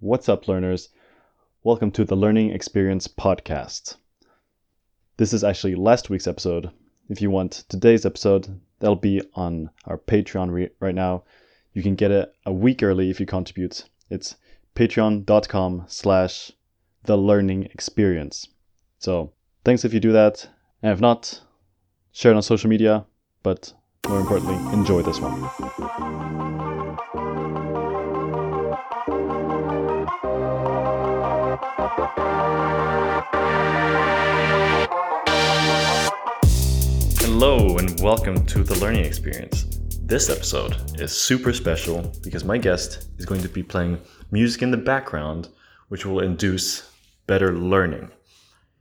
What's up, learners? Welcome to the Learning Experience Podcast. This is actually last week's episode. If you want today's episode, that'll be on our Patreon re- right now. You can get it a week early if you contribute. It's patreon.com slash the learning experience. So thanks if you do that. And if not, share it on social media, but more importantly, enjoy this one. Hello, and welcome to the learning experience. This episode is super special because my guest is going to be playing music in the background, which will induce better learning.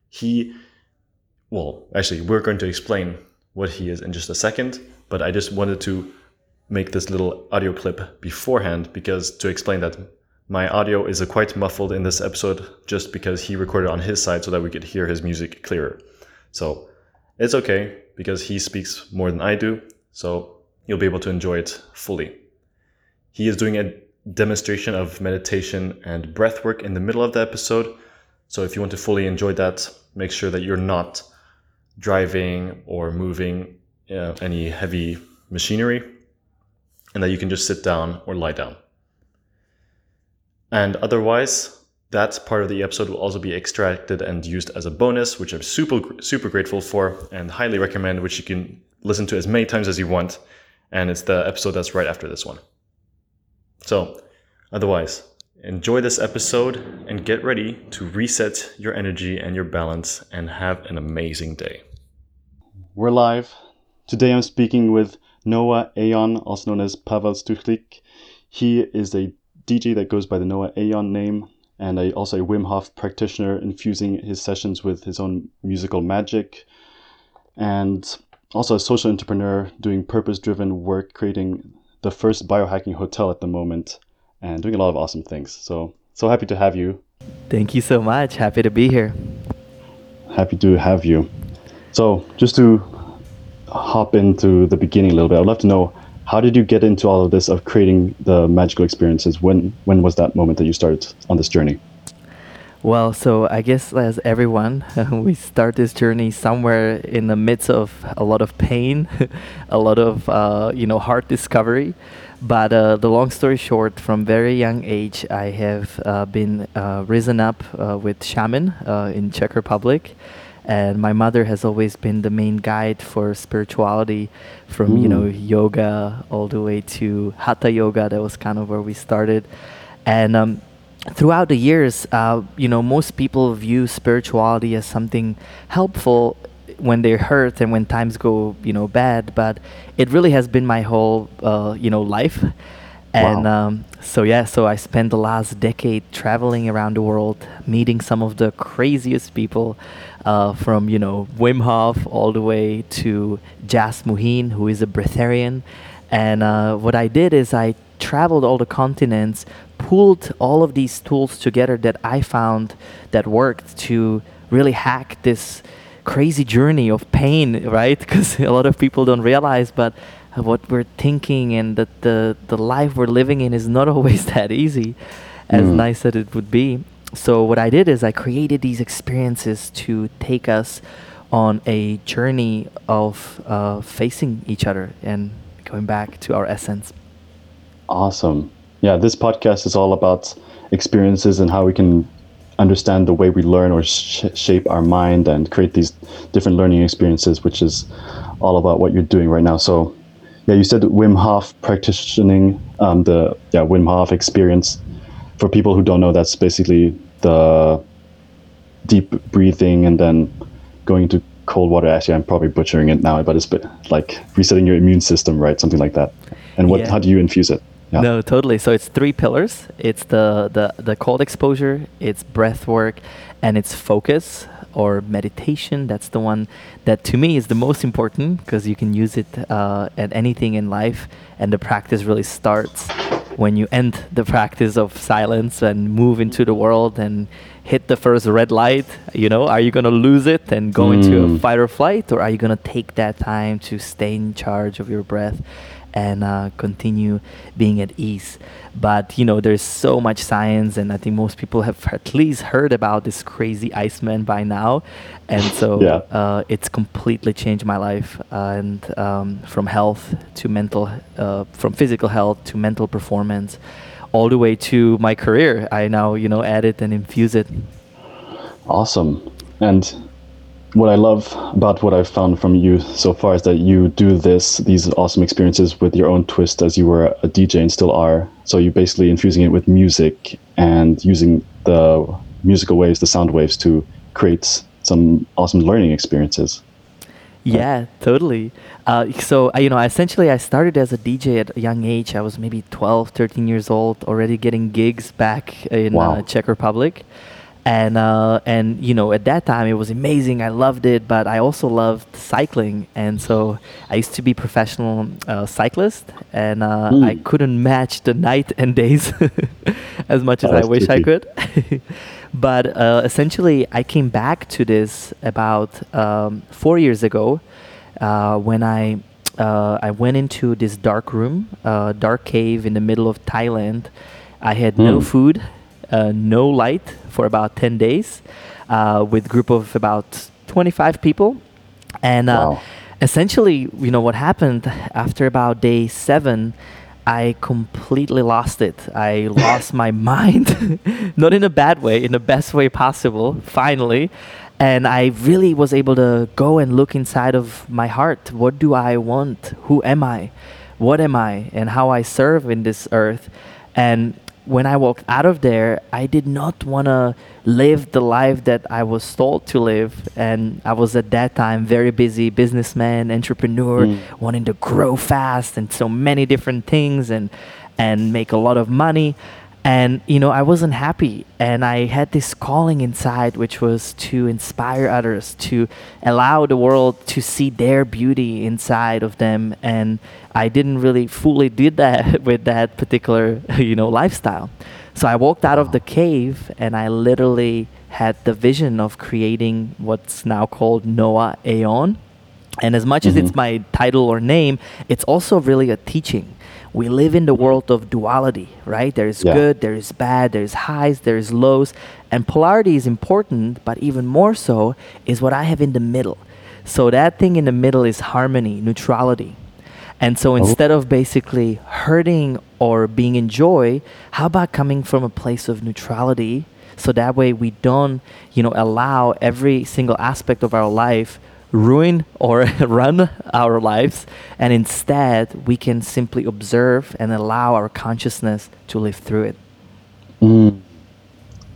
He, well, actually, we're going to explain what he is in just a second, but I just wanted to make this little audio clip beforehand because to explain that my audio is quite muffled in this episode just because he recorded on his side so that we could hear his music clearer. So it's okay because he speaks more than I do, so you'll be able to enjoy it fully. He is doing a demonstration of meditation and breath work in the middle of the episode. So if you want to fully enjoy that, make sure that you're not driving or moving uh, any heavy machinery and that you can just sit down or lie down. And otherwise, that part of the episode will also be extracted and used as a bonus, which I'm super super grateful for and highly recommend, which you can listen to as many times as you want. And it's the episode that's right after this one. So, otherwise, enjoy this episode and get ready to reset your energy and your balance and have an amazing day. We're live. Today I'm speaking with Noah Aeon, also known as Pavel Stuchlik. He is a DJ that goes by the Noah Aeon name and a, also a Wim Hof practitioner, infusing his sessions with his own musical magic, and also a social entrepreneur doing purpose driven work, creating the first biohacking hotel at the moment, and doing a lot of awesome things. So, so happy to have you. Thank you so much. Happy to be here. Happy to have you. So, just to hop into the beginning a little bit, I'd love to know how did you get into all of this of creating the magical experiences? When when was that moment that you started on this journey? Well, so I guess as everyone, we start this journey somewhere in the midst of a lot of pain, a lot of uh, you know hard discovery. But uh, the long story short, from very young age, I have uh, been uh, risen up uh, with shaman uh, in Czech Republic and my mother has always been the main guide for spirituality from you know yoga all the way to hatha yoga. That was kind of where we started. And um, throughout the years uh, you know most people view spirituality as something helpful when they're hurt and when times go you know bad. But it really has been my whole uh, you know life. And wow. um, so yeah so i spent the last decade traveling around the world meeting some of the craziest people uh, from you know Wim Hof all the way to Jasmuheen, who is a breatharian. And uh, what I did is I traveled all the continents, pulled all of these tools together that I found that worked to really hack this crazy journey of pain, right? Because a lot of people don't realize, but what we're thinking and that the the life we're living in is not always that easy, as mm. nice as it would be so what I did is I created these experiences to take us on a journey of uh, facing each other and going back to our essence. Awesome. Yeah, this podcast is all about experiences and how we can understand the way we learn or sh- shape our mind and create these different learning experiences, which is all about what you're doing right now. So, yeah, you said Wim Hof practicing um, the yeah Wim Hof experience for people who don't know, that's basically the deep breathing and then going into cold water. Actually, I'm probably butchering it now, but it's like resetting your immune system, right? Something like that. And what? Yeah. How do you infuse it? Yeah. No, totally. So it's three pillars. It's the, the the cold exposure, it's breath work, and it's focus or meditation. That's the one that to me is the most important because you can use it uh, at anything in life, and the practice really starts when you end the practice of silence and move into the world and hit the first red light, you know, are you going to lose it and go mm. into a mm. fight or flight or are you going to take that time to stay in charge of your breath? And uh, continue being at ease. But you know, there's so much science, and I think most people have at least heard about this crazy Iceman by now, and so Yeah. uh, it's completely changed my life, uh, and um, from health to mental, uh, from physical health to mental performance, all the way to my career. I now you know add it and infuse it. Awesome. And what I love about what I've found from you so far is that you do this, these awesome experiences with your own twist as you were a DJ and still are. So you're basically infusing it with music and using the musical waves, the sound waves to create some awesome learning experiences. Yeah, totally. Uh, so, uh, you know, essentially, I started as a DJ at a young age. I was maybe 12, 13 years old, already getting gigs back in Wow. uh, Czech Republic. And, uh, and, you know, at that time, it was amazing. I loved it, but I also loved cycling. And so I used to be professional uh, cyclist, and uh, I Mm. couldn't match the night and days as much as I wish I could. but uh, essentially, I came back to this about um, four years ago uh, when I uh, I went into this dark room, uh, dark cave in the middle of Thailand. I had no Hmm. food, uh, no light for about ten days, uh, with group of about twenty five people, and uh, Wow. essentially, you know what happened after about day seven. I completely lost it. I lost my mind, not in a bad way, in the best way possible, finally. And I really was able to go and look inside of my heart. What do I want? Who am I? What am I? And how I serve in this earth. And when I walked out of there, I did not want to live the life that I was told to live. And I was at that time very busy businessman, entrepreneur, Mm. wanting to grow fast and so many different things and and make a lot of money. And you know, I wasn't happy and I had this calling inside which was to inspire others, to allow the world to see their beauty inside of them and I didn't really fully did that with that particular, you know, lifestyle. So I walked out of the cave and I literally had the vision of creating what's now called Noah Aeon. And as much as mm-hmm. it's my title or name, it's also really a teaching. We live in the world of duality, right? There is Yeah. good, there is bad, there is highs, there is lows. And polarity is important, but even more so is what I have in the middle. So that thing in the middle is harmony, neutrality. And so oh. instead of basically hurting or being in joy, how about coming from a place of neutrality? So that way we don't, you know, allow every single aspect of our life ruin or run our lives and instead we can simply observe and allow our consciousness to live through it. Mm.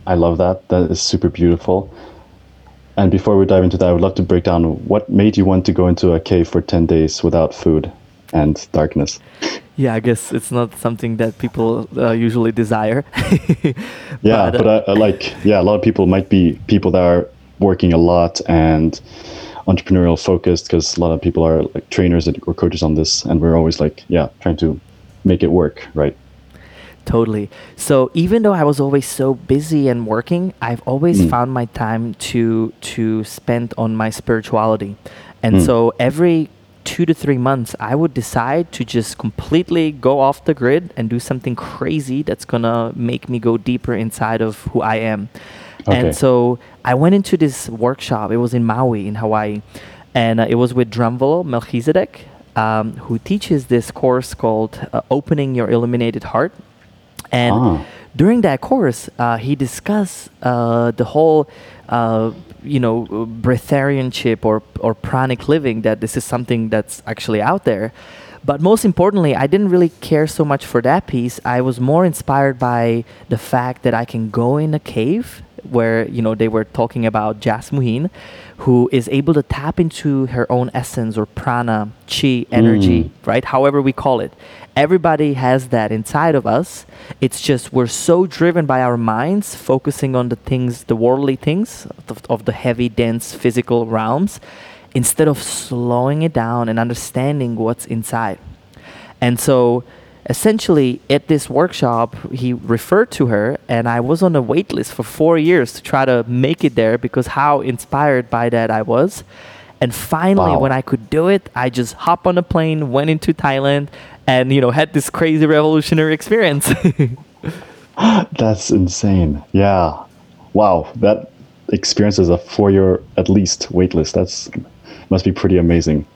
I love that. That is super beautiful. And before we dive into that, I would love to break down what made you want to go into a cave for 10 days without food and darkness. Yeah, I guess it's not something that people uh, usually desire. Yeah, But, but, uh, I, I like, yeah, a lot of people might be people that are working a lot and entrepreneurial focused because a lot of people are like trainers or coaches on this. And we're always like, yeah, trying to make it work, right? Totally. So even though I was always so busy and working, I've always Mm. found my time to to spend on my spirituality. And Mm. so every 2 to 3 months I would decide to just completely go off the grid and do something crazy that's going to make me go deeper inside of who I am. Okay. And so I went into this workshop. It was in Maui in Hawaii. And uh, it was with Drunvalo Melchizedek, um, who teaches this course called uh, Opening Your Illuminated Heart. And Ah. during that course, uh, he discussed uh, the whole, uh, you know, breatharianship or or pranic living. That this is something that's actually out there. But most importantly, I didn't really care so much for that piece. I was more inspired by the fact that I can go in a cave where you know they were talking about Jasmuheen, who is able to tap into her own essence or prana, chi, energy, Mm. right? However we call it. Everybody has that inside of us. It's just we're so driven by our minds, focusing on the things, the worldly things of, of the heavy, dense physical realms, instead of slowing it down and understanding what's inside. And so essentially at this workshop he referred to her and I was on a wait list for 4 years to try to make it there because how inspired by that I was. And finally Wow. when I could do it, I just hopped on a plane, went into Thailand and you know had this crazy revolutionary experience. That's insane. Yeah. Wow. That experience is a four-year at least waitlist. That's must be pretty amazing.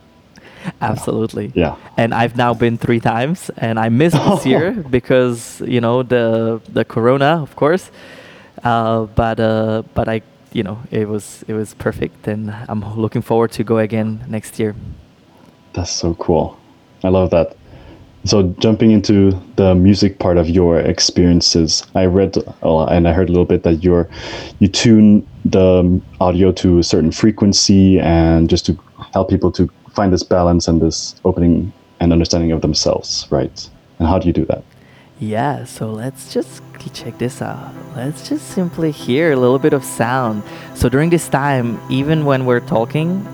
Absolutely. Yeah. And I've now been three times, and I missed this year because you know the the corona, of course. Uh, but uh, but I you know it was it was perfect, and I'm looking forward to go again next year. That's so cool. I love that. So jumping into the music part of your experiences, I read uh, and I heard a little bit that you're you tune the audio to a certain frequency and just to help people to find this balance and this opening and understanding of themselves, right? And how do you do that? Yeah, so let's just check this out. Let's just simply hear a little bit of sound. So during this time, even when we're talking,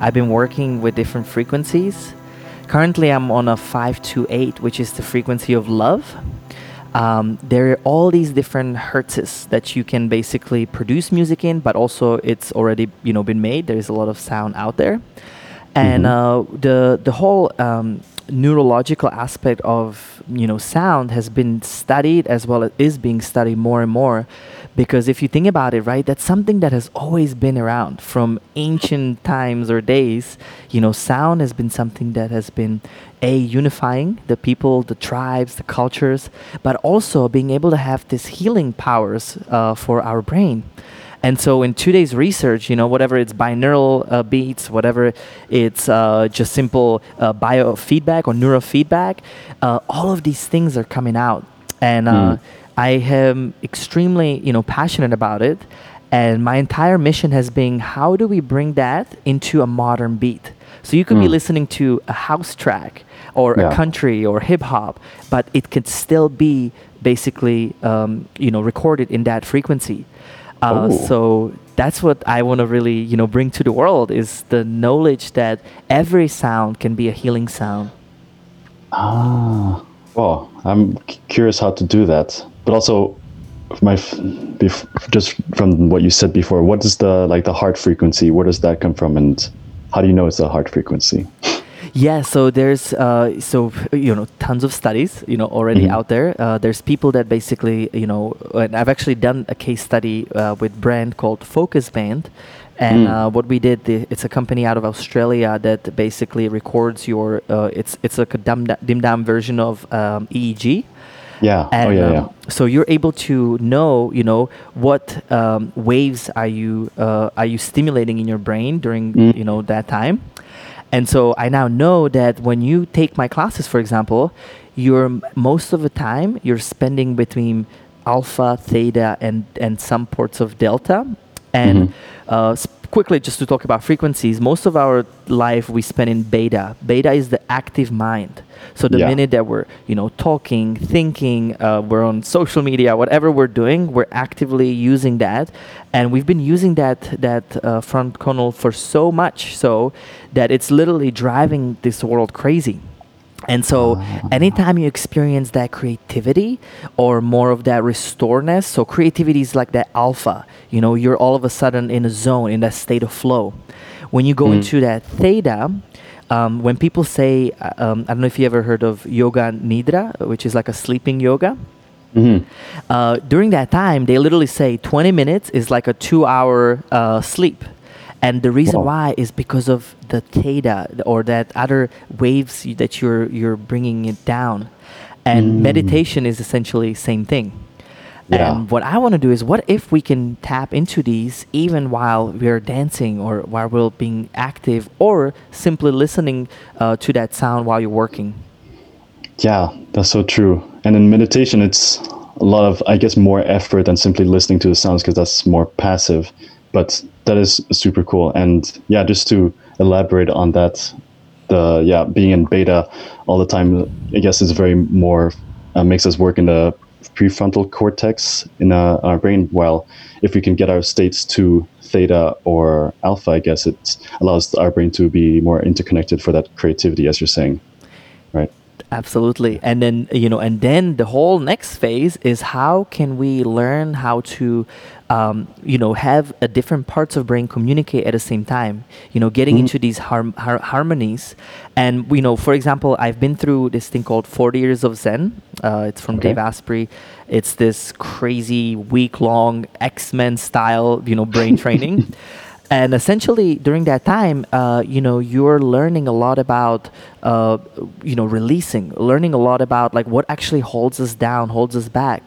I've been working with different frequencies Currently, I'm on a 528, which is the frequency of love. Um, there are all these different hertzes that you can basically produce music in, but also it's already you know been made. There's a lot of sound out there, and mm-hmm. uh, the the whole um, neurological aspect of you know sound has been studied as well as is being studied more and more. Because if you think about it right that's something that has always been around from ancient times or days. You know sound has been something that has been a unifying the people the tribes the cultures but also being able to have this healing powers uh, for our brain and so in today's research, you know, whatever it's binaural uh, beats, whatever it's uh, just simple uh, biofeedback or neurofeedback, uh, all of these things are coming out. And mm. I am extremely, you know, passionate about it. And my entire mission has been how do we bring that into a modern beat? So you could mm. be hmm. listening to a house track or yeah. a country or hip hop, but it could still be basically, um, you know, recorded in that frequency. Uh, oh. so that's what I want to really, you know, bring to the world is the knowledge that every sound can be a healing sound. Ah, well, I'm curious how to do that, but also my just from what you said before, what is the like the heart frequency? Where does that come from, and how do you know it's a heart frequency? Yeah, so there's uh, so you know tons of studies you know already mm-hmm. out there. Uh, there's people that basically you know, and I've actually done a case study uh, with brand called Focus Band, and mm. uh, what we did, the, it's a company out of Australia that basically records your. Uh, it's it's like a dimmed down version of um, EEG. Yeah. And, oh yeah, yeah. Um, so you're able to know, you know, what um, waves are you uh, are you stimulating in your brain during mm. you know that time, and so I now know that when you take my classes, for example, you're most of the time you're spending between alpha, theta, and and some ports of delta. And mm-hmm. uh, quickly, just to talk about frequencies, most of our life we spend in beta. Beta is the active mind. So the yeah. minute that we're, you know, talking, thinking, uh, we're on social media, whatever we're doing, we're actively using that, and we've been using that that uh, front conal for so much so that it's literally driving this world crazy. And so, ah. anytime you experience that creativity or more of that restoredness, so creativity is like that alpha, you know, you're all of a sudden in a zone, in that state of flow. When you go mm. into that theta, um, when people say, uh, um, I don't know if you ever heard of yoga nidra, which is like a sleeping yoga. Mm-hmm. Uh, during that time, they literally say 20 minutes is like a two hour uh, sleep. And the reason why is because of the theta or that other waves that you're you're bringing it down. And mm. meditation is essentially same thing. Yeah. And what I want to do is, what if we can tap into these even while we're dancing or while we're being active or simply listening uh, to that sound while you're working? Yeah, that's so true. And in meditation, it's a lot of, I guess, more effort than simply listening to the sounds because that's more passive. But that is super cool. And yeah, just to elaborate on that, the yeah being in beta all the time, I guess is very more uh, makes us work in the prefrontal cortex in uh, our brain. While if we can get our states to theta or alpha, I guess it allows our brain to be more interconnected for that creativity, as you're saying, right? Absolutely. And then, you know, and then the whole next phase is how can we learn how to, um, you know, have a different parts of brain communicate at the same time, you know, getting Mhm. into these har- har- harmonies. And, you know, for example, I've been through this thing called 40 Years of Zen. Uh, it's from Okay. Dave Asprey. It's this crazy week long X Men style, you know, brain training. and essentially during that time uh, you know you're learning a lot about uh, you know releasing learning a lot about like what actually holds us down holds us back.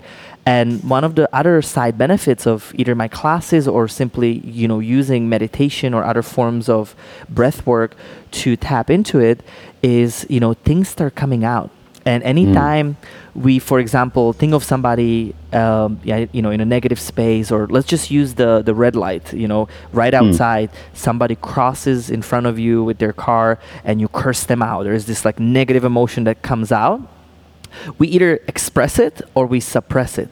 And one of the other side benefits of either my classes or simply you know using meditation or other forms of breath work to tap into it is you know things start coming out and anytime we, for example, think of somebody, um, yeah, you know, in a negative space, or let's just use the the red light, you know, right outside, somebody crosses in front of you with their car, and you curse them out. There's this like negative emotion that comes out. We either express it or we suppress it.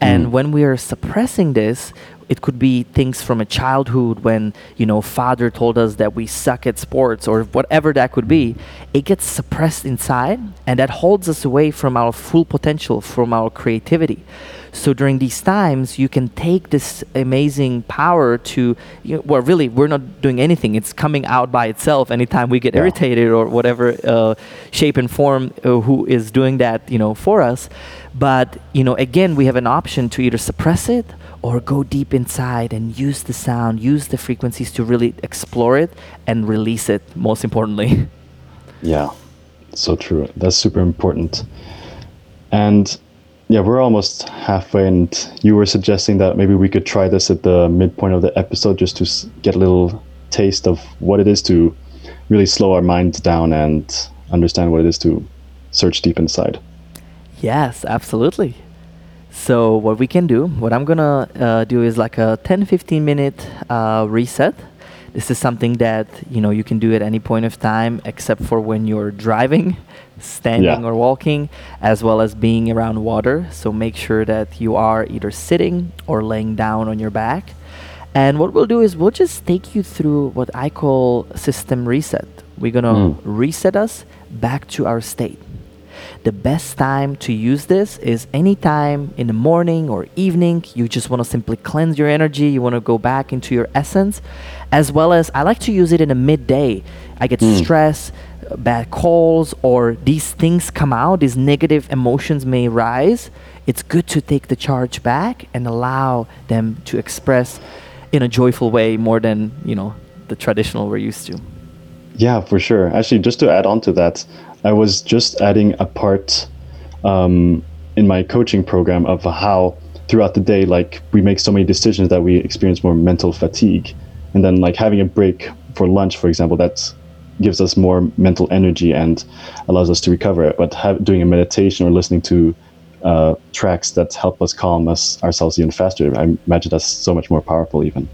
And Mm. when we are suppressing this, it could be things from a childhood when you know father told us that we suck at sports or whatever that could be. It gets suppressed inside and that holds us away from our full potential from our creativity. So during these times you can take this amazing power to you know, well really we're not doing anything. It's coming out by itself anytime we get Yeah. irritated or whatever uh, shape and form uh, who is doing that you know for us. But you know again we have an option to either suppress it or go deep inside and use the sound use the frequencies to really explore it and release it most importantly Yeah, so true. That's super important. And yeah, we're almost halfway, and you were suggesting that maybe we could try this at the midpoint of the episode just to get a little taste of what it is to really slow our minds down and understand what it is to search deep inside. Yes, absolutely. So what we can do, what I'm gonna uh, do is like a 10, 15 minute uh, reset. This is something that you know you can do at any point of time, except for when you're driving, standing Yeah. or walking, as well as being around water. So make sure that you are either sitting or laying down on your back. And what we'll do is we'll just take you through what I call system reset. We're gonna Mm. reset us back to our state. The best time to use this is anytime in the morning or evening. You just want to simply cleanse your energy. You want to go back into your essence, as well as I like to use it in the midday. I get Mm. stress, uh, bad calls, or these things come out. These negative emotions may rise. It's good to take the charge back and allow them to express in a joyful way more than you know the traditional we're used to. Yeah, for sure. Actually, just to add on to that, I was just adding a part um, in my coaching program of how throughout the day, like we make so many decisions that we experience more mental fatigue, and then like having a break for lunch, for example, that gives us more mental energy and allows us to recover. But have, doing a meditation or listening to uh, tracks that help us calm us ourselves even faster, I imagine that's so much more powerful even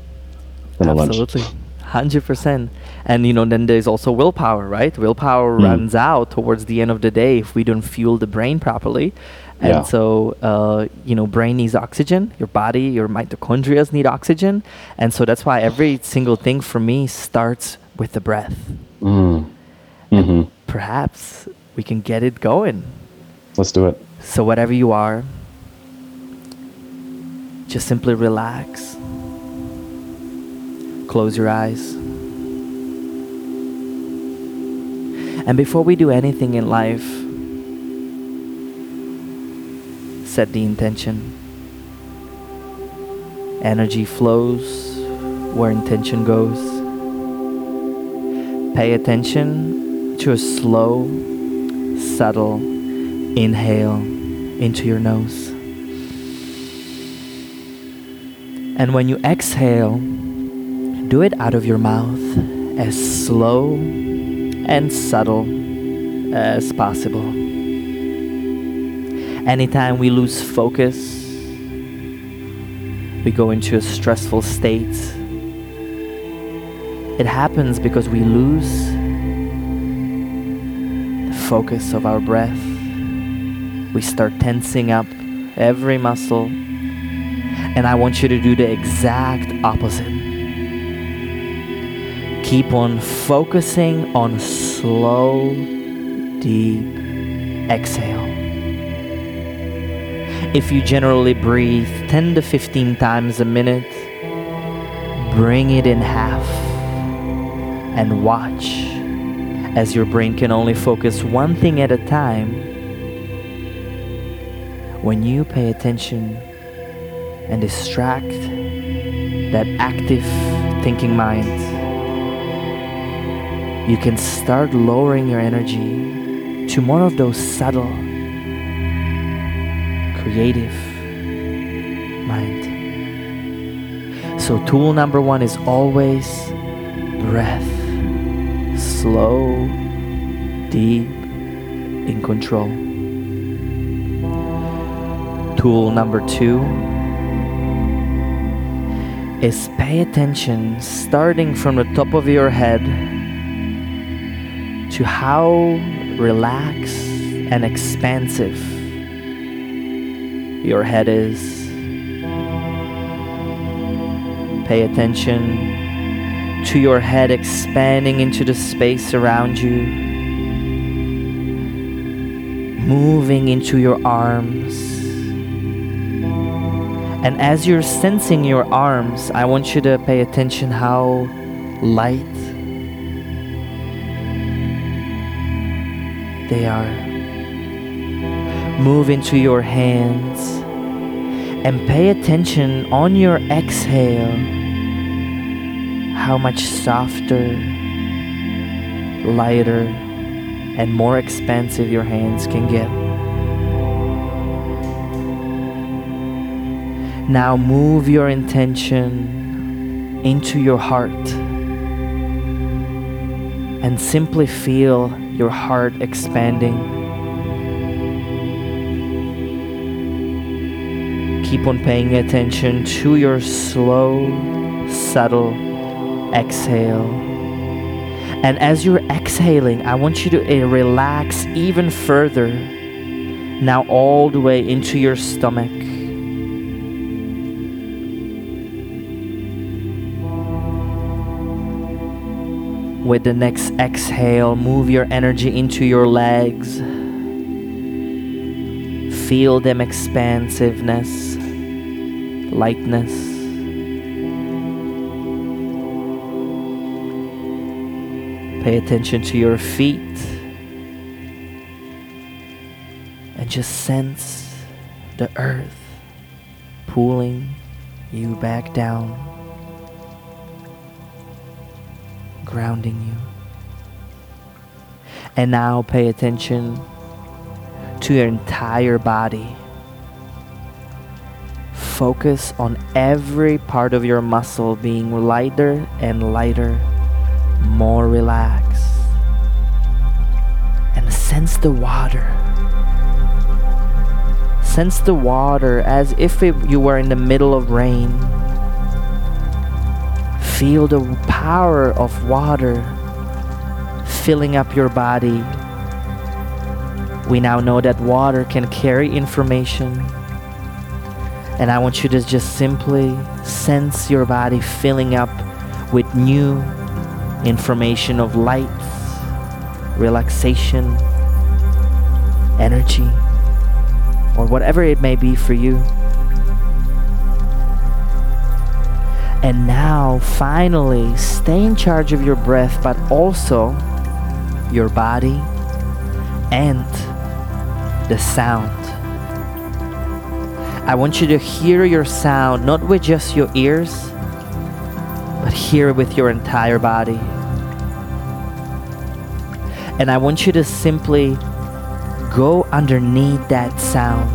than a lunch. Absolutely. Hundred percent, and you know, then there's also willpower, right? Willpower Mm. runs out towards the end of the day if we don't fuel the brain properly, and Yeah. so uh, you know, brain needs oxygen. Your body, your mitochondria need oxygen, and so that's why every single thing for me starts with the breath. Mm. hmm Perhaps we can get it going. Let's do it. So whatever you are, just simply relax. Close your eyes. And before we do anything in life, set the intention. Energy flows where intention goes. Pay attention to a slow, subtle inhale into your nose. And when you exhale, do it out of your mouth as slow and subtle as possible. Anytime we lose focus, we go into a stressful state. It happens because we lose the focus of our breath. We start tensing up every muscle. And I want you to do the exact opposite. Keep on focusing on slow, deep exhale. If you generally breathe 10 to 15 times a minute, bring it in half and watch as your brain can only focus one thing at a time. When you pay attention and distract that active thinking mind, you can start lowering your energy to more of those subtle, creative mind. So, tool number one is always breath, slow, deep, in control. Tool number two is pay attention starting from the top of your head to how relaxed and expansive your head is. Pay attention to your head expanding into the space around you, moving into your arms. And as you're sensing your arms, I want you to pay attention how light they are. Move into your hands and pay attention on your exhale how much softer, lighter, and more expansive your hands can get. Now move your intention into your heart and simply feel your heart expanding. Keep on paying attention to your slow, subtle exhale. And as you're exhaling, I want you to uh, relax even further. Now, all the way into your stomach. With the next exhale, move your energy into your legs. Feel them expansiveness, lightness. Pay attention to your feet and just sense the earth pulling you back down, grounding you. And now pay attention to your entire body. Focus on every part of your muscle being lighter and lighter, more relaxed. And sense the water. Sense the water as if it, you were in the middle of rain. Feel the power of water filling up your body. We now know that water can carry information. And I want you to just simply sense your body filling up with new information of light, relaxation, energy, or whatever it may be for you. And now, finally, stay in charge of your breath, but also your body and the sound. I want you to hear your sound not with just your ears, but hear it with your entire body. And I want you to simply go underneath that sound.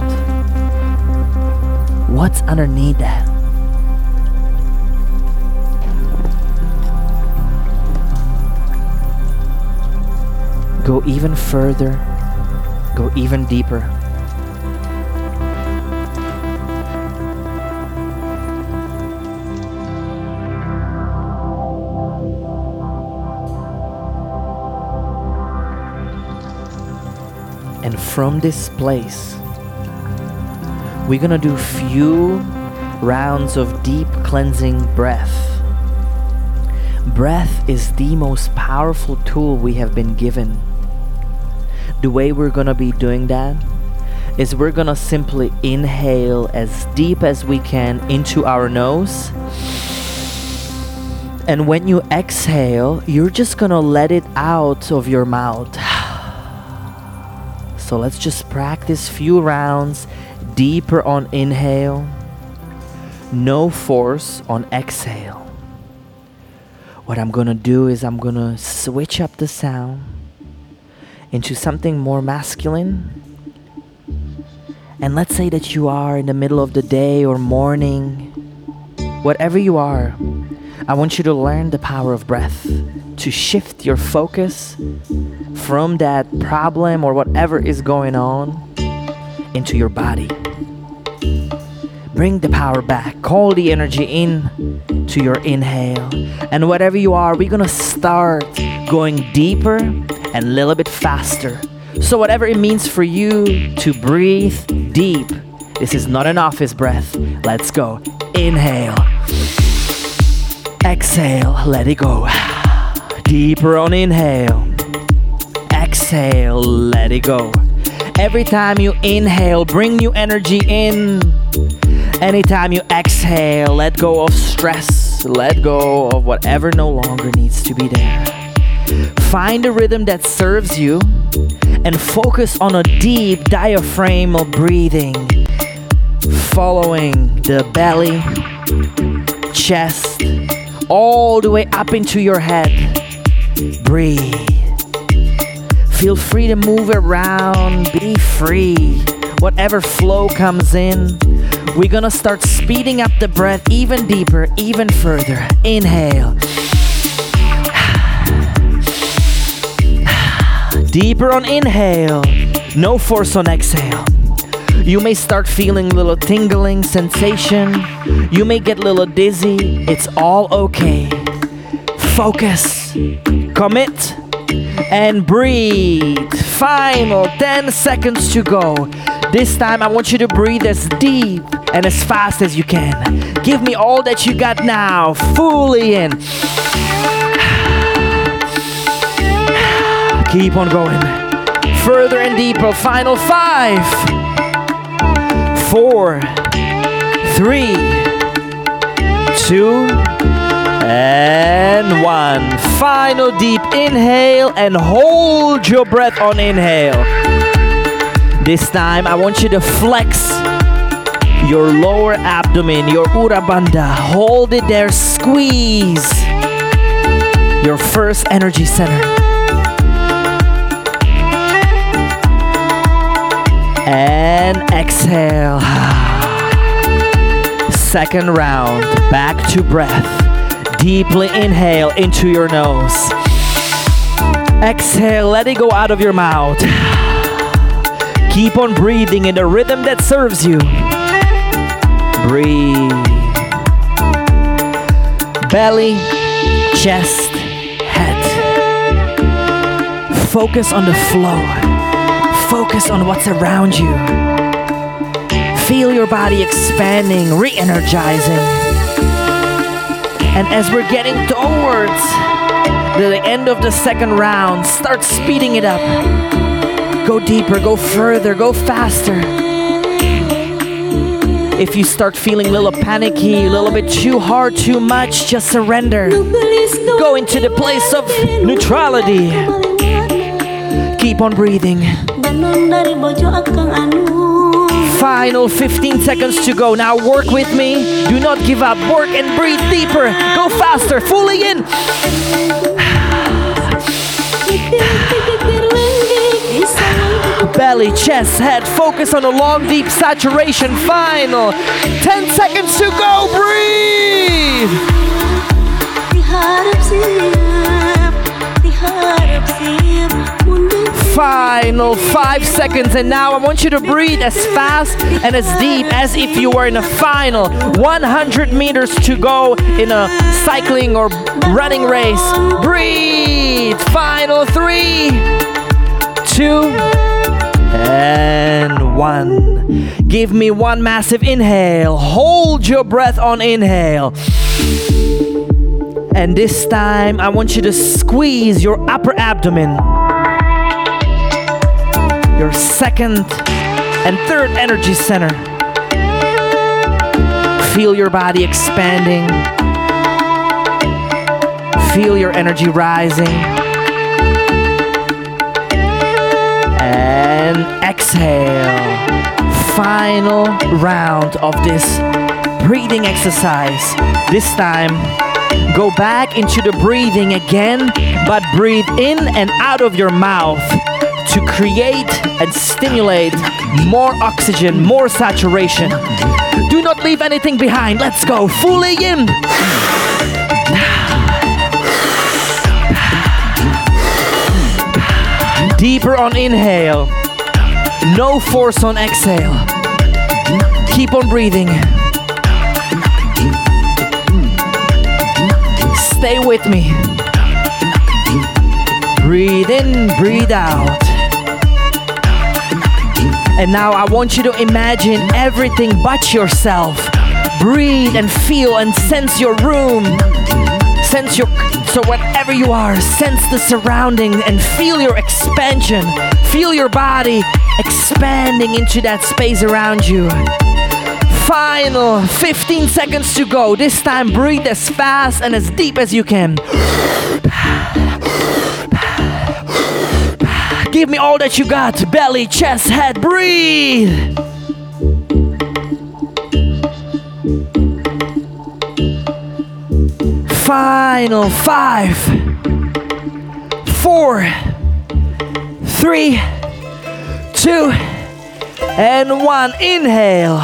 What's underneath that? Go even further, go even deeper. And from this place, we're gonna do few rounds of deep cleansing breath. Breath is the most powerful tool we have been given. The way we're gonna be doing that is we're gonna simply inhale as deep as we can into our nose. And when you exhale, you're just gonna let it out of your mouth. So let's just practice few rounds deeper on inhale, no force on exhale. What I'm gonna do is I'm gonna switch up the sound into something more masculine. And let's say that you are in the middle of the day or morning, whatever you are, I want you to learn the power of breath to shift your focus from that problem or whatever is going on into your body. Bring the power back, call the energy in to your inhale. And whatever you are, we're gonna start going deeper and a little bit faster. So, whatever it means for you to breathe deep, this is not an office breath. Let's go. Inhale. Exhale, let it go. Deeper on inhale. Exhale, let it go. Every time you inhale, bring new energy in. Anytime you exhale, let go of stress, let go of whatever no longer needs to be there. Find a rhythm that serves you and focus on a deep diaphragmal breathing, following the belly, chest, all the way up into your head. Breathe. Feel free to move around, be free. Whatever flow comes in, we're gonna start speeding up the breath even deeper, even further. Inhale. Deeper on inhale, no force on exhale. You may start feeling little tingling sensation. You may get a little dizzy. It's all okay. Focus, commit, and breathe. Final 10 seconds to go. This time, I want you to breathe as deep and as fast as you can. Give me all that you got now, fully in. Keep on going. Further and deeper. Final five, four, three, two, and one. Final deep inhale and hold your breath on inhale. This time, I want you to flex your lower abdomen, your Ura Bandha. Hold it there, squeeze your first energy center. And exhale. Second round, back to breath. Deeply inhale into your nose. Exhale, let it go out of your mouth. Keep on breathing in the rhythm that serves you. Breathe. Belly, chest, head. Focus on the flow. Focus on what's around you. Feel your body expanding, re energizing. And as we're getting towards the end of the second round, start speeding it up. Go deeper, go further, go faster. If you start feeling a little panicky, a little bit too hard, too much, just surrender. Go into the place of neutrality. Keep on breathing. Final 15 seconds to go. Now work with me. Do not give up. Work and breathe deeper. Go faster. Fully in. Belly, chest, head. Focus on a long, deep saturation. Final 10 seconds to go. Breathe. Final five seconds, and now I want you to breathe as fast and as deep as if you were in a final 100 meters to go in a cycling or running race. Breathe. Final three, two, and one. Give me one massive inhale. Hold your breath on inhale. And this time, I want you to squeeze your upper abdomen. Your second and third energy center. Feel your body expanding. Feel your energy rising. And exhale. Final round of this breathing exercise. This time, go back into the breathing again, but breathe in and out of your mouth to create and stimulate more oxygen, more saturation. Do not leave anything behind. Let's go. Fully in. Deeper on inhale. No force on exhale. Keep on breathing. Stay with me. Breathe in, breathe out. And now I want you to imagine everything but yourself. Breathe and feel and sense your room. Sense your so whatever you are, sense the surrounding and feel your expansion. Feel your body expanding into that space around you. Final 15 seconds to go. This time breathe as fast and as deep as you can. Give me all that you got. Belly, chest, head. Breathe. Final five, four, three, two, and one. Inhale.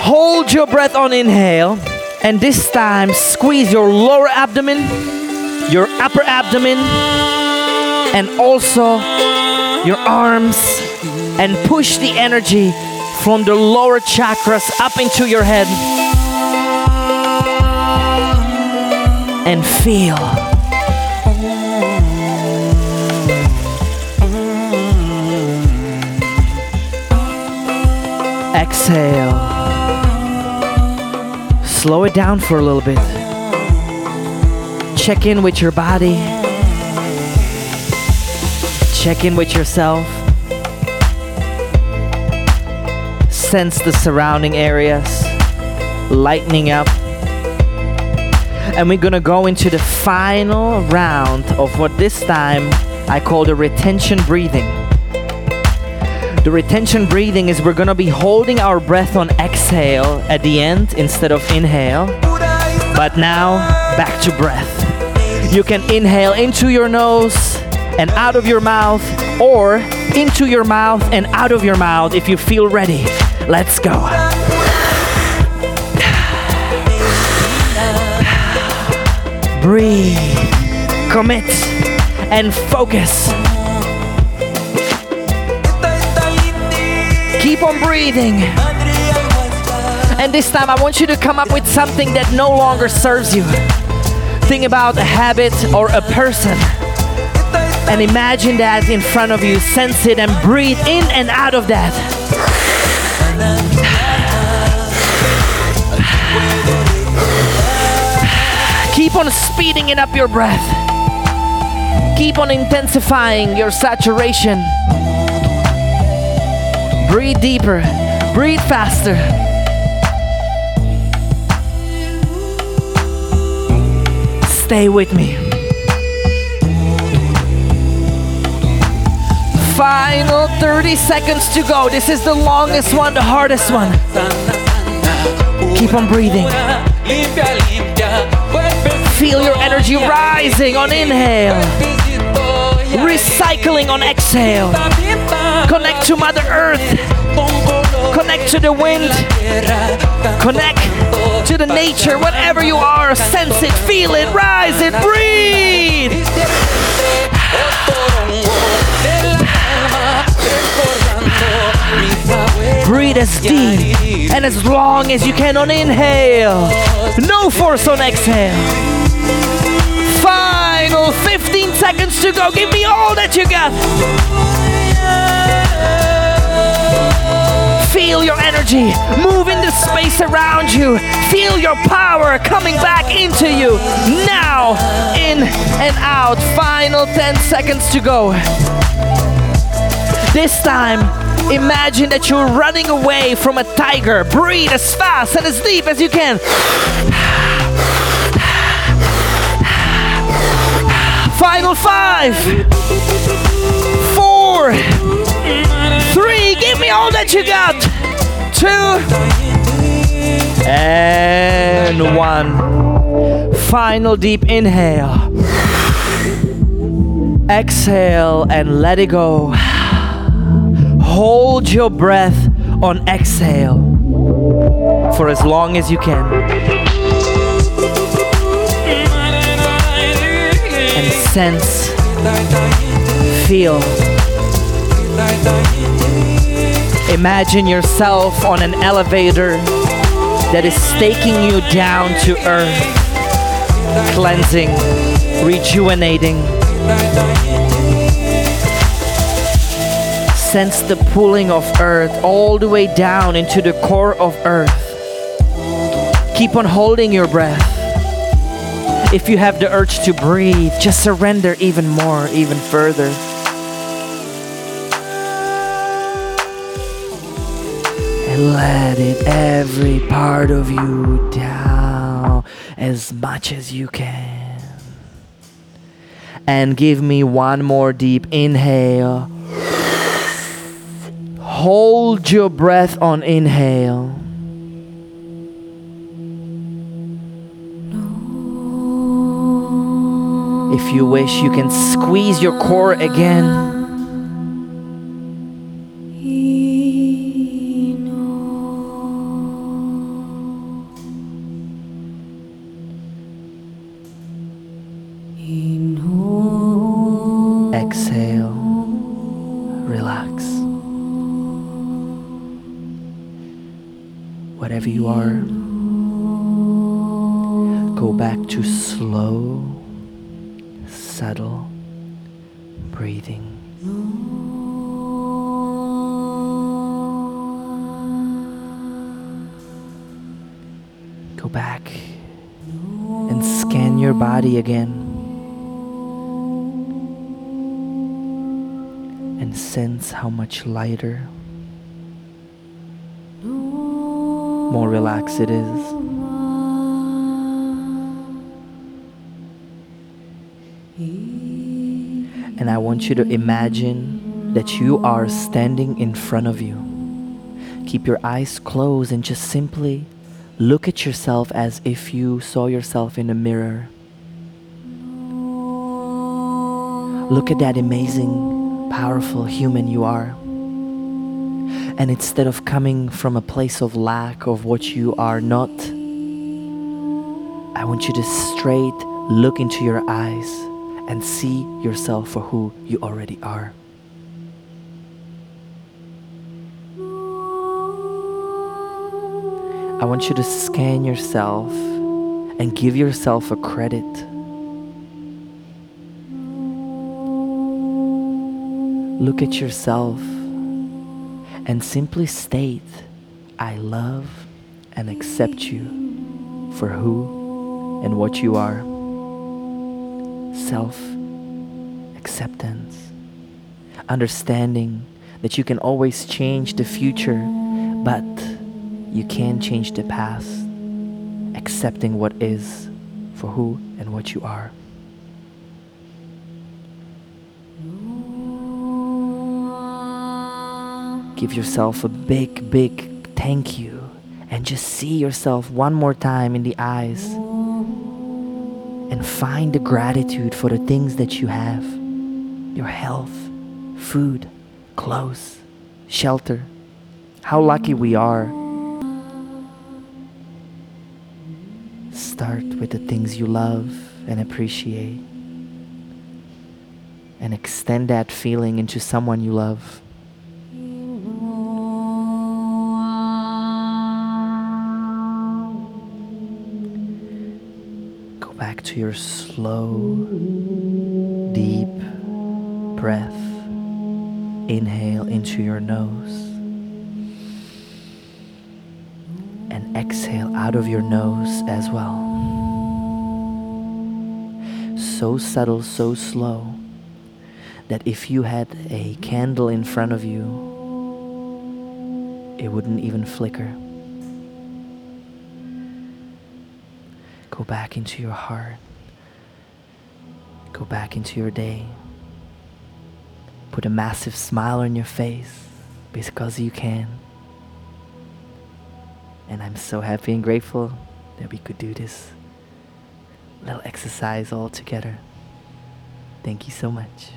Hold your breath on inhale. And this time, squeeze your lower abdomen, your upper abdomen, and also your arms. And push the energy from the lower chakras up into your head. And feel. Exhale. Slow it down for a little bit. Check in with your body. Check in with yourself. Sense the surrounding areas lightening up. And we're gonna go into the final round of what this time I call the retention breathing. The retention breathing is we're gonna be holding our breath on exhale at the end instead of inhale. But now, back to breath. You can inhale into your nose and out of your mouth, or into your mouth and out of your mouth if you feel ready. Let's go. Breathe, commit, and focus. Keep on breathing. And this time, I want you to come up with something that no longer serves you. Think about a habit or a person. And imagine that in front of you. Sense it and breathe in and out of that. Keep on speeding it up your breath. Keep on intensifying your saturation. Breathe deeper. Breathe faster. Stay with me. Final 30 seconds to go. This is the longest one, the hardest one. Keep on breathing. Feel your energy rising on inhale, recycling on exhale. Connect to Mother Earth, connect to the wind, connect to the nature, whatever you are. Sense it, feel it, rise it, breathe. Breathe as deep and as long as you can on inhale. No force on exhale. Final 15 seconds to go. Give me all that you got. Feel your energy move in the space around you. Feel your power coming back into you. Now, in and out. Final 10 seconds to go. This time, imagine that you're running away from a tiger. Breathe as fast and as deep as you can. Final five, four, three. Give me all that you got. Two and one. Final deep inhale. Exhale and let it go. Hold your breath on exhale for as long as you can. And sense, feel. Imagine yourself on an elevator that is taking you down to earth, cleansing, rejuvenating. Sense the pulling of earth all the way down into the core of earth. Keep on holding your breath. If you have the urge to breathe, just surrender even more, even further. And let it every part of you down as much as you can. And give me one more deep inhale. Hold your breath on inhale. If you wish, you can squeeze your core again. And sense how much lighter, more relaxed it is. And I want you to imagine that you are standing in front of you. Keep your eyes closed and just simply look at yourself as if you saw yourself in a mirror. Look at that amazing, powerful human you are. And instead of coming from a place of lack of what you are not, I want you to straight look into your eyes and see yourself for who you already are. I want you to scan yourself and give yourself a credit. Look at yourself and simply state, I love and accept you for who and what you are. Self acceptance, understanding that you can always change the future, but you can't change the past. Accepting what is for who and what you are. Give yourself a big, big thank you and just see yourself one more time in the eyes and find the gratitude for the things that you have your health, food, clothes, shelter. How lucky we are. Start with the things you love and appreciate, and extend that feeling into someone you love. Your slow, deep breath. Inhale into your nose and exhale out of your nose as well. So subtle, so slow that if you had a candle in front of you, it wouldn't even flicker. Go back into your heart. Go back into your day. Put a massive smile on your face because you can. And I'm so happy and grateful that we could do this little exercise all together. Thank you so much.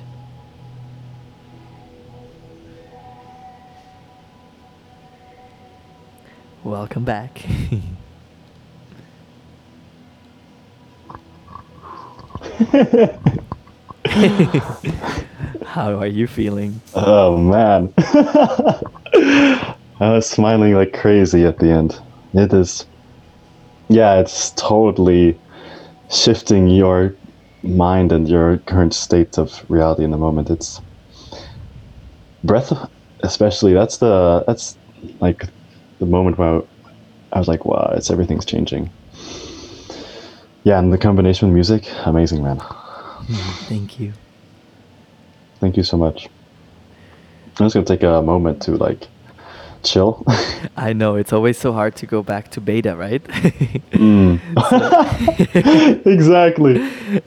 Welcome back. How are you feeling? Oh man. I was smiling like crazy at the end. It is yeah, it's totally shifting your mind and your current state of reality in the moment. It's breath especially that's the that's like the moment where I was like, wow, it's everything's changing. Yeah, and the combination with music, amazing man. Thank you. Thank you so much. I'm just gonna take a moment to like chill. I know it's always so hard to go back to beta, right? Mm. exactly.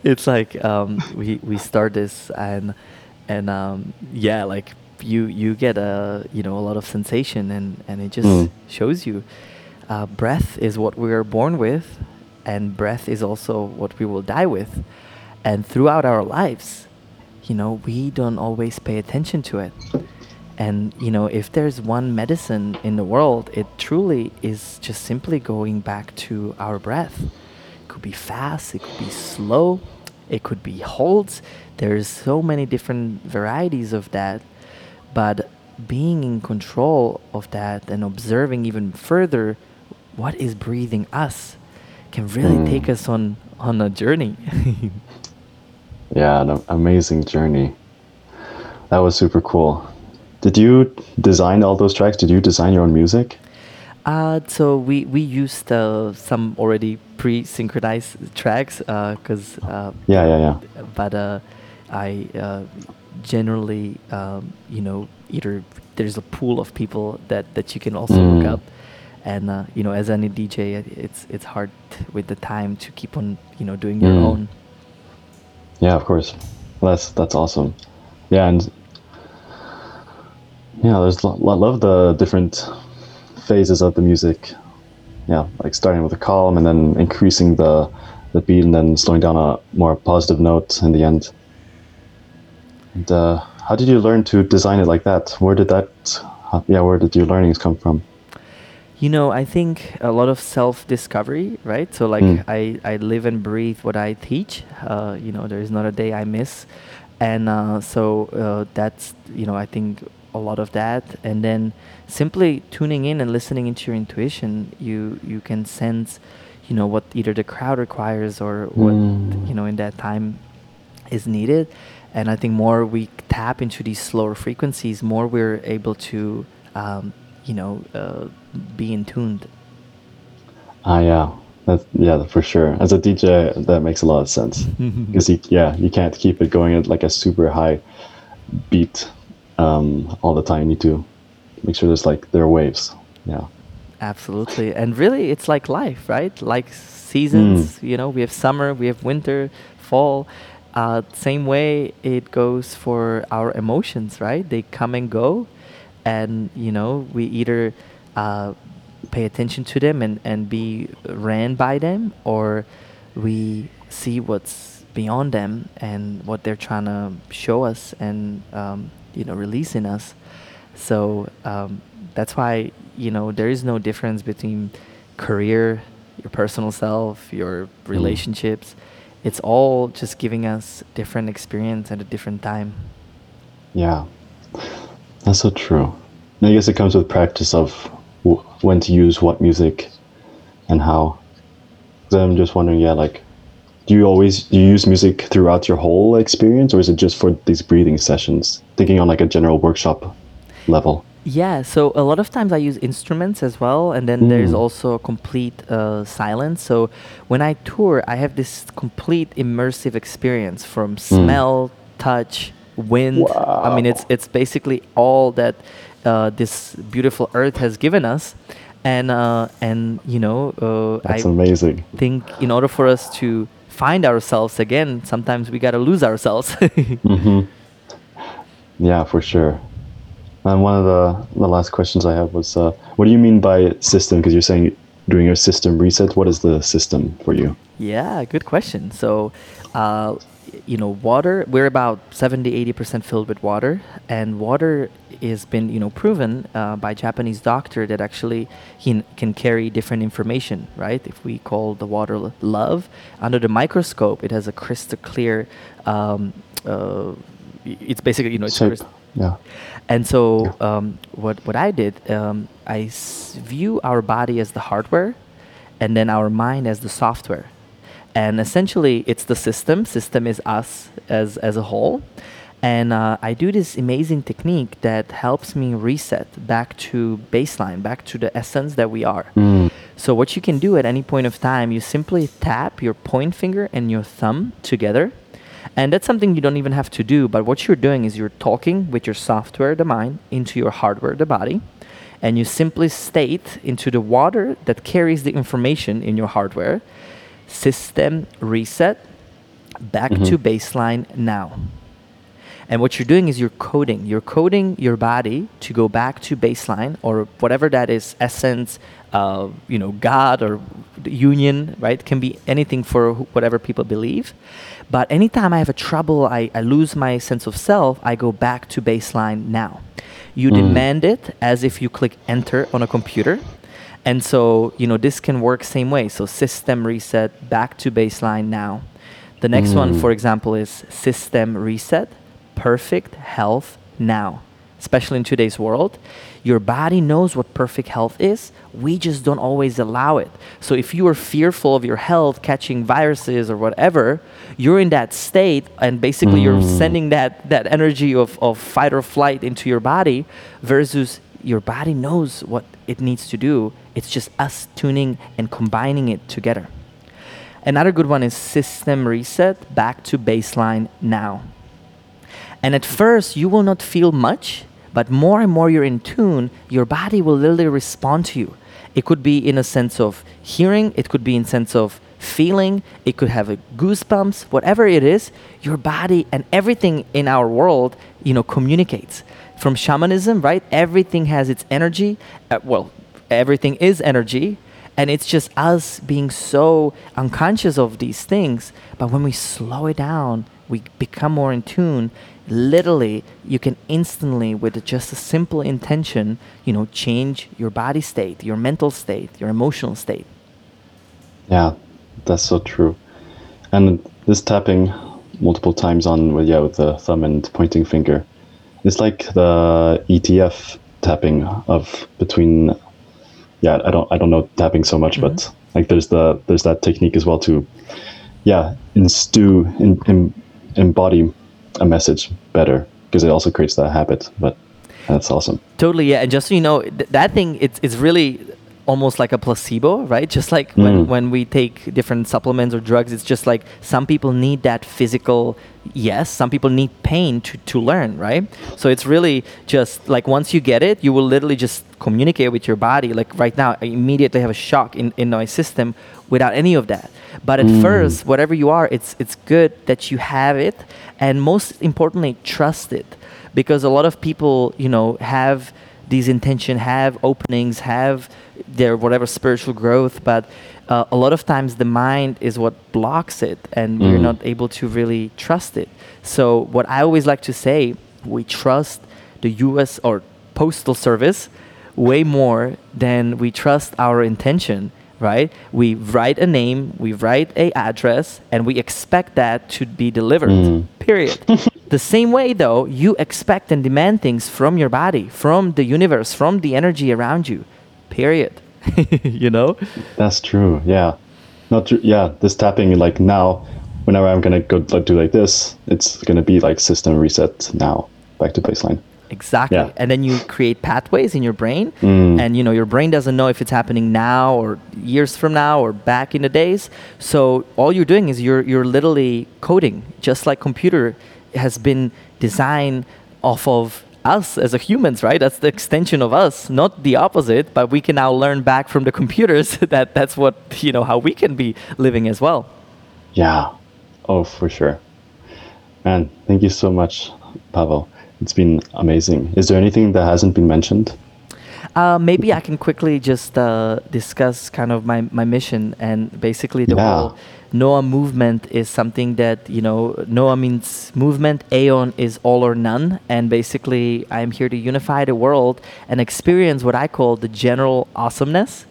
it's like um, we we start this and and um, yeah, like you you get a you know a lot of sensation and and it just Mm. shows you uh, breath is what we are born with, and breath is also what we will die with, and throughout our lives, you know we don't always pay attention to it. And you know, if there's one medicine in the world, it truly is just simply going back to our breath. It could be fast, it could be slow, it could be holds. There's so many different varieties of that. But being in control of that and observing even further what is breathing us can really Mm. take us on on a journey. Yeah, an amazing journey. That was super cool. Did you design all those tracks? Did you design your own music? Uh, so we we used uh, some already pre-synchronized tracks because uh, Yeah, yeah, yeah. but uh, I uh, generally um, you know either there's a pool of people that that you can also look Mm. up and uh, you know as any DJ it's it's hard with the time to keep on you know doing your Mm. own Yeah, of course. That's that's awesome. Yeah, and yeah, there's lo- lo- love the different phases of the music. Yeah, like starting with a calm and then increasing the the beat and then slowing down a more positive note in the end. And uh, how did you learn to design it like that? Where did that? yeah, where did your learnings come from? You know, I think a lot of self discovery, right? So, like, Mm. I, I live and breathe what I teach. Uh, you know, there is not a day I miss. And uh, so uh, that's, you know, I think a lot of that. And then simply tuning in and listening into your intuition, you, you can sense, you know, what either the crowd requires or what, Mm. you know, in that time is needed. And I think more we tap into these slower frequencies, more we're able to, um, you know, uh, be in tuned. Ah, yeah, that's yeah for sure. As a DJ, that makes a lot of sense because you, yeah, you can't keep it going at like a super high beat um, all the time. You need to make sure there's like there are waves. Yeah, Absolutely. And really, it's like life, right? Like seasons, you know, we have summer, we have winter, fall. Uh, same way it goes for our emotions, right? They come and go. And, you know, we either uh, pay attention to them and, and be ran by them, or we see what's beyond them and what they're trying to show us and, um, you know, release in us. So um, that's why you know there is no difference between career, your personal self, your relationships. It's all just giving us different experience at a different time. yeah, that's so true. And I guess it comes with practice of when to use what music and how. 'Cause I'm just wondering, yeah, like, do you always do you use music throughout your whole experience, or is it just for these breathing sessions? Thinking on like a general workshop level. Yeah, so a lot of times I use instruments as well, and then there's Mm. also complete uh, silence. So when I tour, I have this complete immersive experience from smell, touch, wind. I mean, it's it's basically all that uh, this beautiful earth has given us, and uh, and you know, uh, That's I amazing. think in order for us to find ourselves again, sometimes we gotta lose ourselves. Mhm. Yeah, for sure. And one of the, the last questions I have was, uh, what do you mean by system? Because you're saying doing your system reset. What is the system for you? Yeah, good question. So, uh, you know, water, we're about 70, 80% filled with water. And water has been, you know, proven uh, by Japanese doctor that actually he can carry different information, right? If we call the water love, under the microscope, it has a crystal clear, um, uh, it's basically, you know, it's crystal. Yeah. And so, um, what what I did, um, I s- view our body as the hardware, and then our mind as the software. And essentially, it's the system. System is us as as a whole. And uh, I do this amazing technique that helps me reset back to baseline, back to the essence that we are. Mm. So what you can do at any point of time, you simply tap your point finger and your thumb together. And that's something you don't even have to do, but what you're doing is you're talking with your software, the mind, into your hardware, the body. And you simply state into the water that carries the information in your hardware, system reset, back to baseline now. And what you're doing is you're coding. You're coding your body to go back to baseline or whatever that is, essence, uh, you know, God or the union, right? Can be anything for whatever people believe. But anytime I have a trouble, I, I lose my sense of self, I go back to baseline now. You demand it as if you click enter on a computer. And so, you know, this can work same way. So system reset, back to baseline now. The next one, mm. for example, is system reset, perfect health now. Especially in today's world, your body knows what perfect health is. We just don't always allow it. So if you are fearful of your health, catching viruses or whatever, you're in that state and basically you're mm. sending that, that energy of, of fight or flight into your body versus your body knows what it needs to do. It's just us tuning and combining it together. Another good one is system reset back to baseline now. And at first, you will not feel much, but more and more you're in tune, your body will literally respond to you. It could be in a sense of hearing, it could be in sense of feeling, it could have a goosebumps, whatever it is, your body and everything in our world, you know, communicates. From shamanism, right? Everything has its energy. Uh, well, everything is energy, and it's just us being so unconscious of these things. But when we slow it down, we become more in tune. Literally, you can instantly, with just a simple intention, you know, change your body state, your mental state, your emotional state. Yeah, that's so true. And this tapping multiple times on with yeah with the thumb and pointing finger, it's like the ETF tapping of between. Yeah, I don't I don't know tapping so much, but mm-hmm. like there's the there's that technique as well to, yeah, instew in, in, embody a message better because it also creates that habit. But that's awesome. Totally, yeah. And just so you know, th- that thing it's it's really almost like a placebo, right? Just like when, Mm. when we take different supplements or drugs, it's just like some people need that physical yes, some people need pain to, to learn, right? So it's really just like once you get it, you will literally just communicate with your body. Like right now, I immediately have a shock in, in my system without any of that. But at first, whatever you are, it's it's good that you have it and most importantly, trust it because a lot of people you know have these intention have openings have their whatever spiritual growth but uh, a lot of times the mind is what blocks it and we're not able to really trust it. So what i always like to say we trust the us or postal service way more than we trust our intention right? We write a name we write a address and we expect that to be delivered period the same way though you expect and demand things from your body from the universe from the energy around you period you know That's true. Yeah, not true. Yeah, this tapping like now, whenever I'm gonna go like do like this, it's gonna be like system reset now, back to baseline. Exactly. Yeah. And then you create pathways in your brain Mm. and you know your brain doesn't know if it's happening now or years from now or back in the days. So all you're doing is you're you're literally coding just like computer has been designed off of us as a humans, right? That's the extension of us, not the opposite. But we can now learn back from the computers that that's what you know how we can be living as well. Yeah. Oh, for sure. Man, thank you so much, Pavel. It's been amazing. Is there anything that hasn't been mentioned? Uh, maybe I can quickly just uh, discuss kind of my, my mission and basically the Yeah. whole NOA movement is something that you know NOA means movement. AON is all or none, and basically I'm here to unify the world and experience what I call the general awesomeness.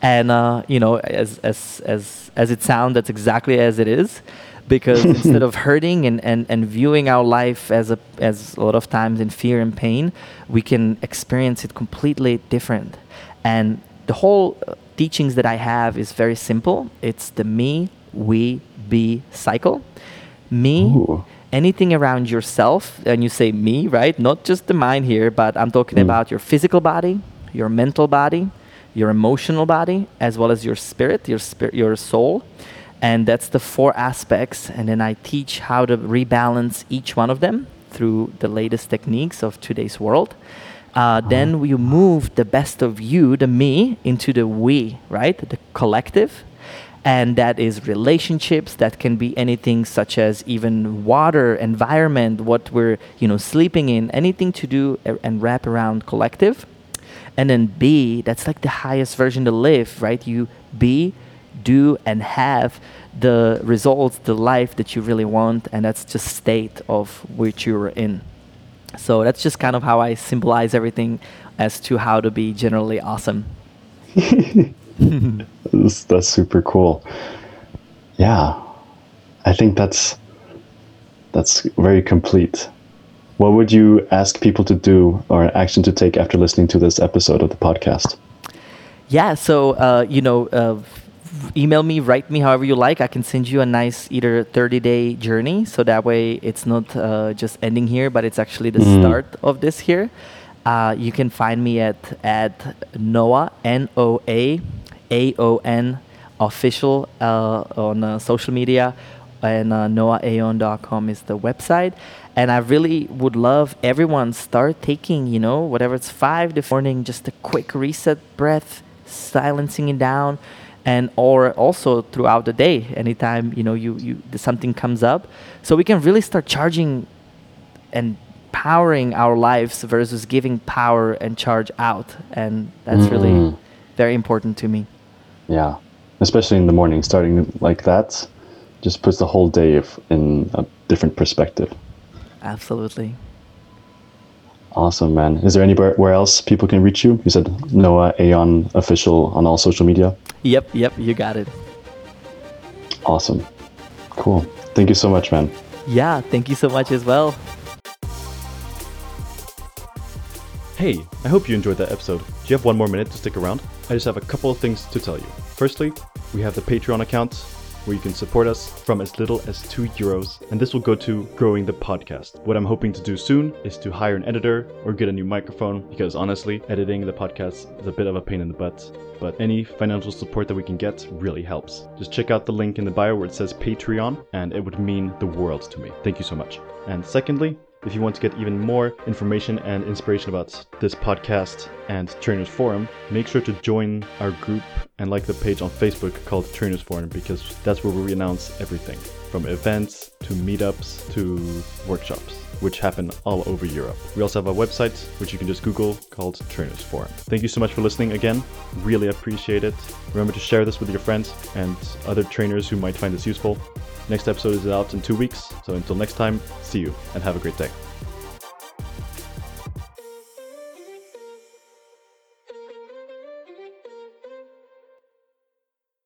And uh, you know, as as as as it sounds, that's exactly as it is because instead of hurting and, and, and viewing our life as a as a lot of times in fear and pain, we can experience it completely different. And the whole uh, teachings that I have is very simple. It's the me, we, be cycle. Me, Ooh. anything around yourself, and you say me, right? Not just the mind here, but I'm talking Mm. about your physical body, your mental body, your emotional body, as well as your spirit, your spirit, your soul. And that's the four aspects. And then I teach how to rebalance each one of them through the latest techniques of today's world. Uh, then we move the best of you, the me, into the we, right? The collective and that is relationships that can be anything such as even water environment what we're you know sleeping in anything to do and wrap around collective. And then b that's like the highest version to live right? You be do and have the results the life that you really want and that's just state of which you're in. So that's just kind of how i symbolize everything as to how to be generally awesome That's, that's super cool. Yeah, I think that's that's very complete. What would you ask people to do or an action to take after listening to this episode of the podcast? Yeah, so uh, you know, uh, email me, write me, however you like. I can send you a nice either 30 day journey, so that way it's not uh, just ending here, but it's actually the Mhm. start of this here. Uh, you can find me at at NOA N O A A O N official uh, on uh, social media, and uh, noaaon.com is the website. And I really would love everyone start taking, you know, whatever it's five the morning, just a quick reset breath, silencing it down, and or also throughout the day, anytime you know you you something comes up, so we can really start charging and powering our lives versus giving power and charge out, and that's really Mm. very important to me. Yeah, especially in the morning, starting like that just puts the whole day of- in a different perspective. Absolutely. Awesome, man. Is there anywhere else people can reach you? You said NOA AON official on all social media. Yep, yep, you got it. Awesome. Cool. Thank you so much, man. Yeah, thank you so much as well. Hey, I hope you enjoyed that episode. Do you have one more minute to stick around? I just have a couple of things to tell you. Firstly, we have the Patreon account where you can support us from as little as 2 euros, and this will go to growing the podcast. What I'm hoping to do soon is to hire an editor or get a new microphone because honestly, editing the podcast is a bit of a pain in the butt. But any financial support that we can get really helps. Just check out the link in the bio where it says Patreon, and it would mean the world to me. Thank you so much. And secondly, if you want to get even more information and inspiration about this podcast and Trainers Forum, make sure to join our group and like the page on Facebook called Trainers Forum because that's where we announce everything from events to meetups to workshops, which happen all over Europe. We also have a website which you can just Google called Trainers Forum. Thank you so much for listening again. Really appreciate it. Remember to share this with your friends and other trainers who might find this useful. Next episode is out in two weeks, so until next time, see you and have a great day.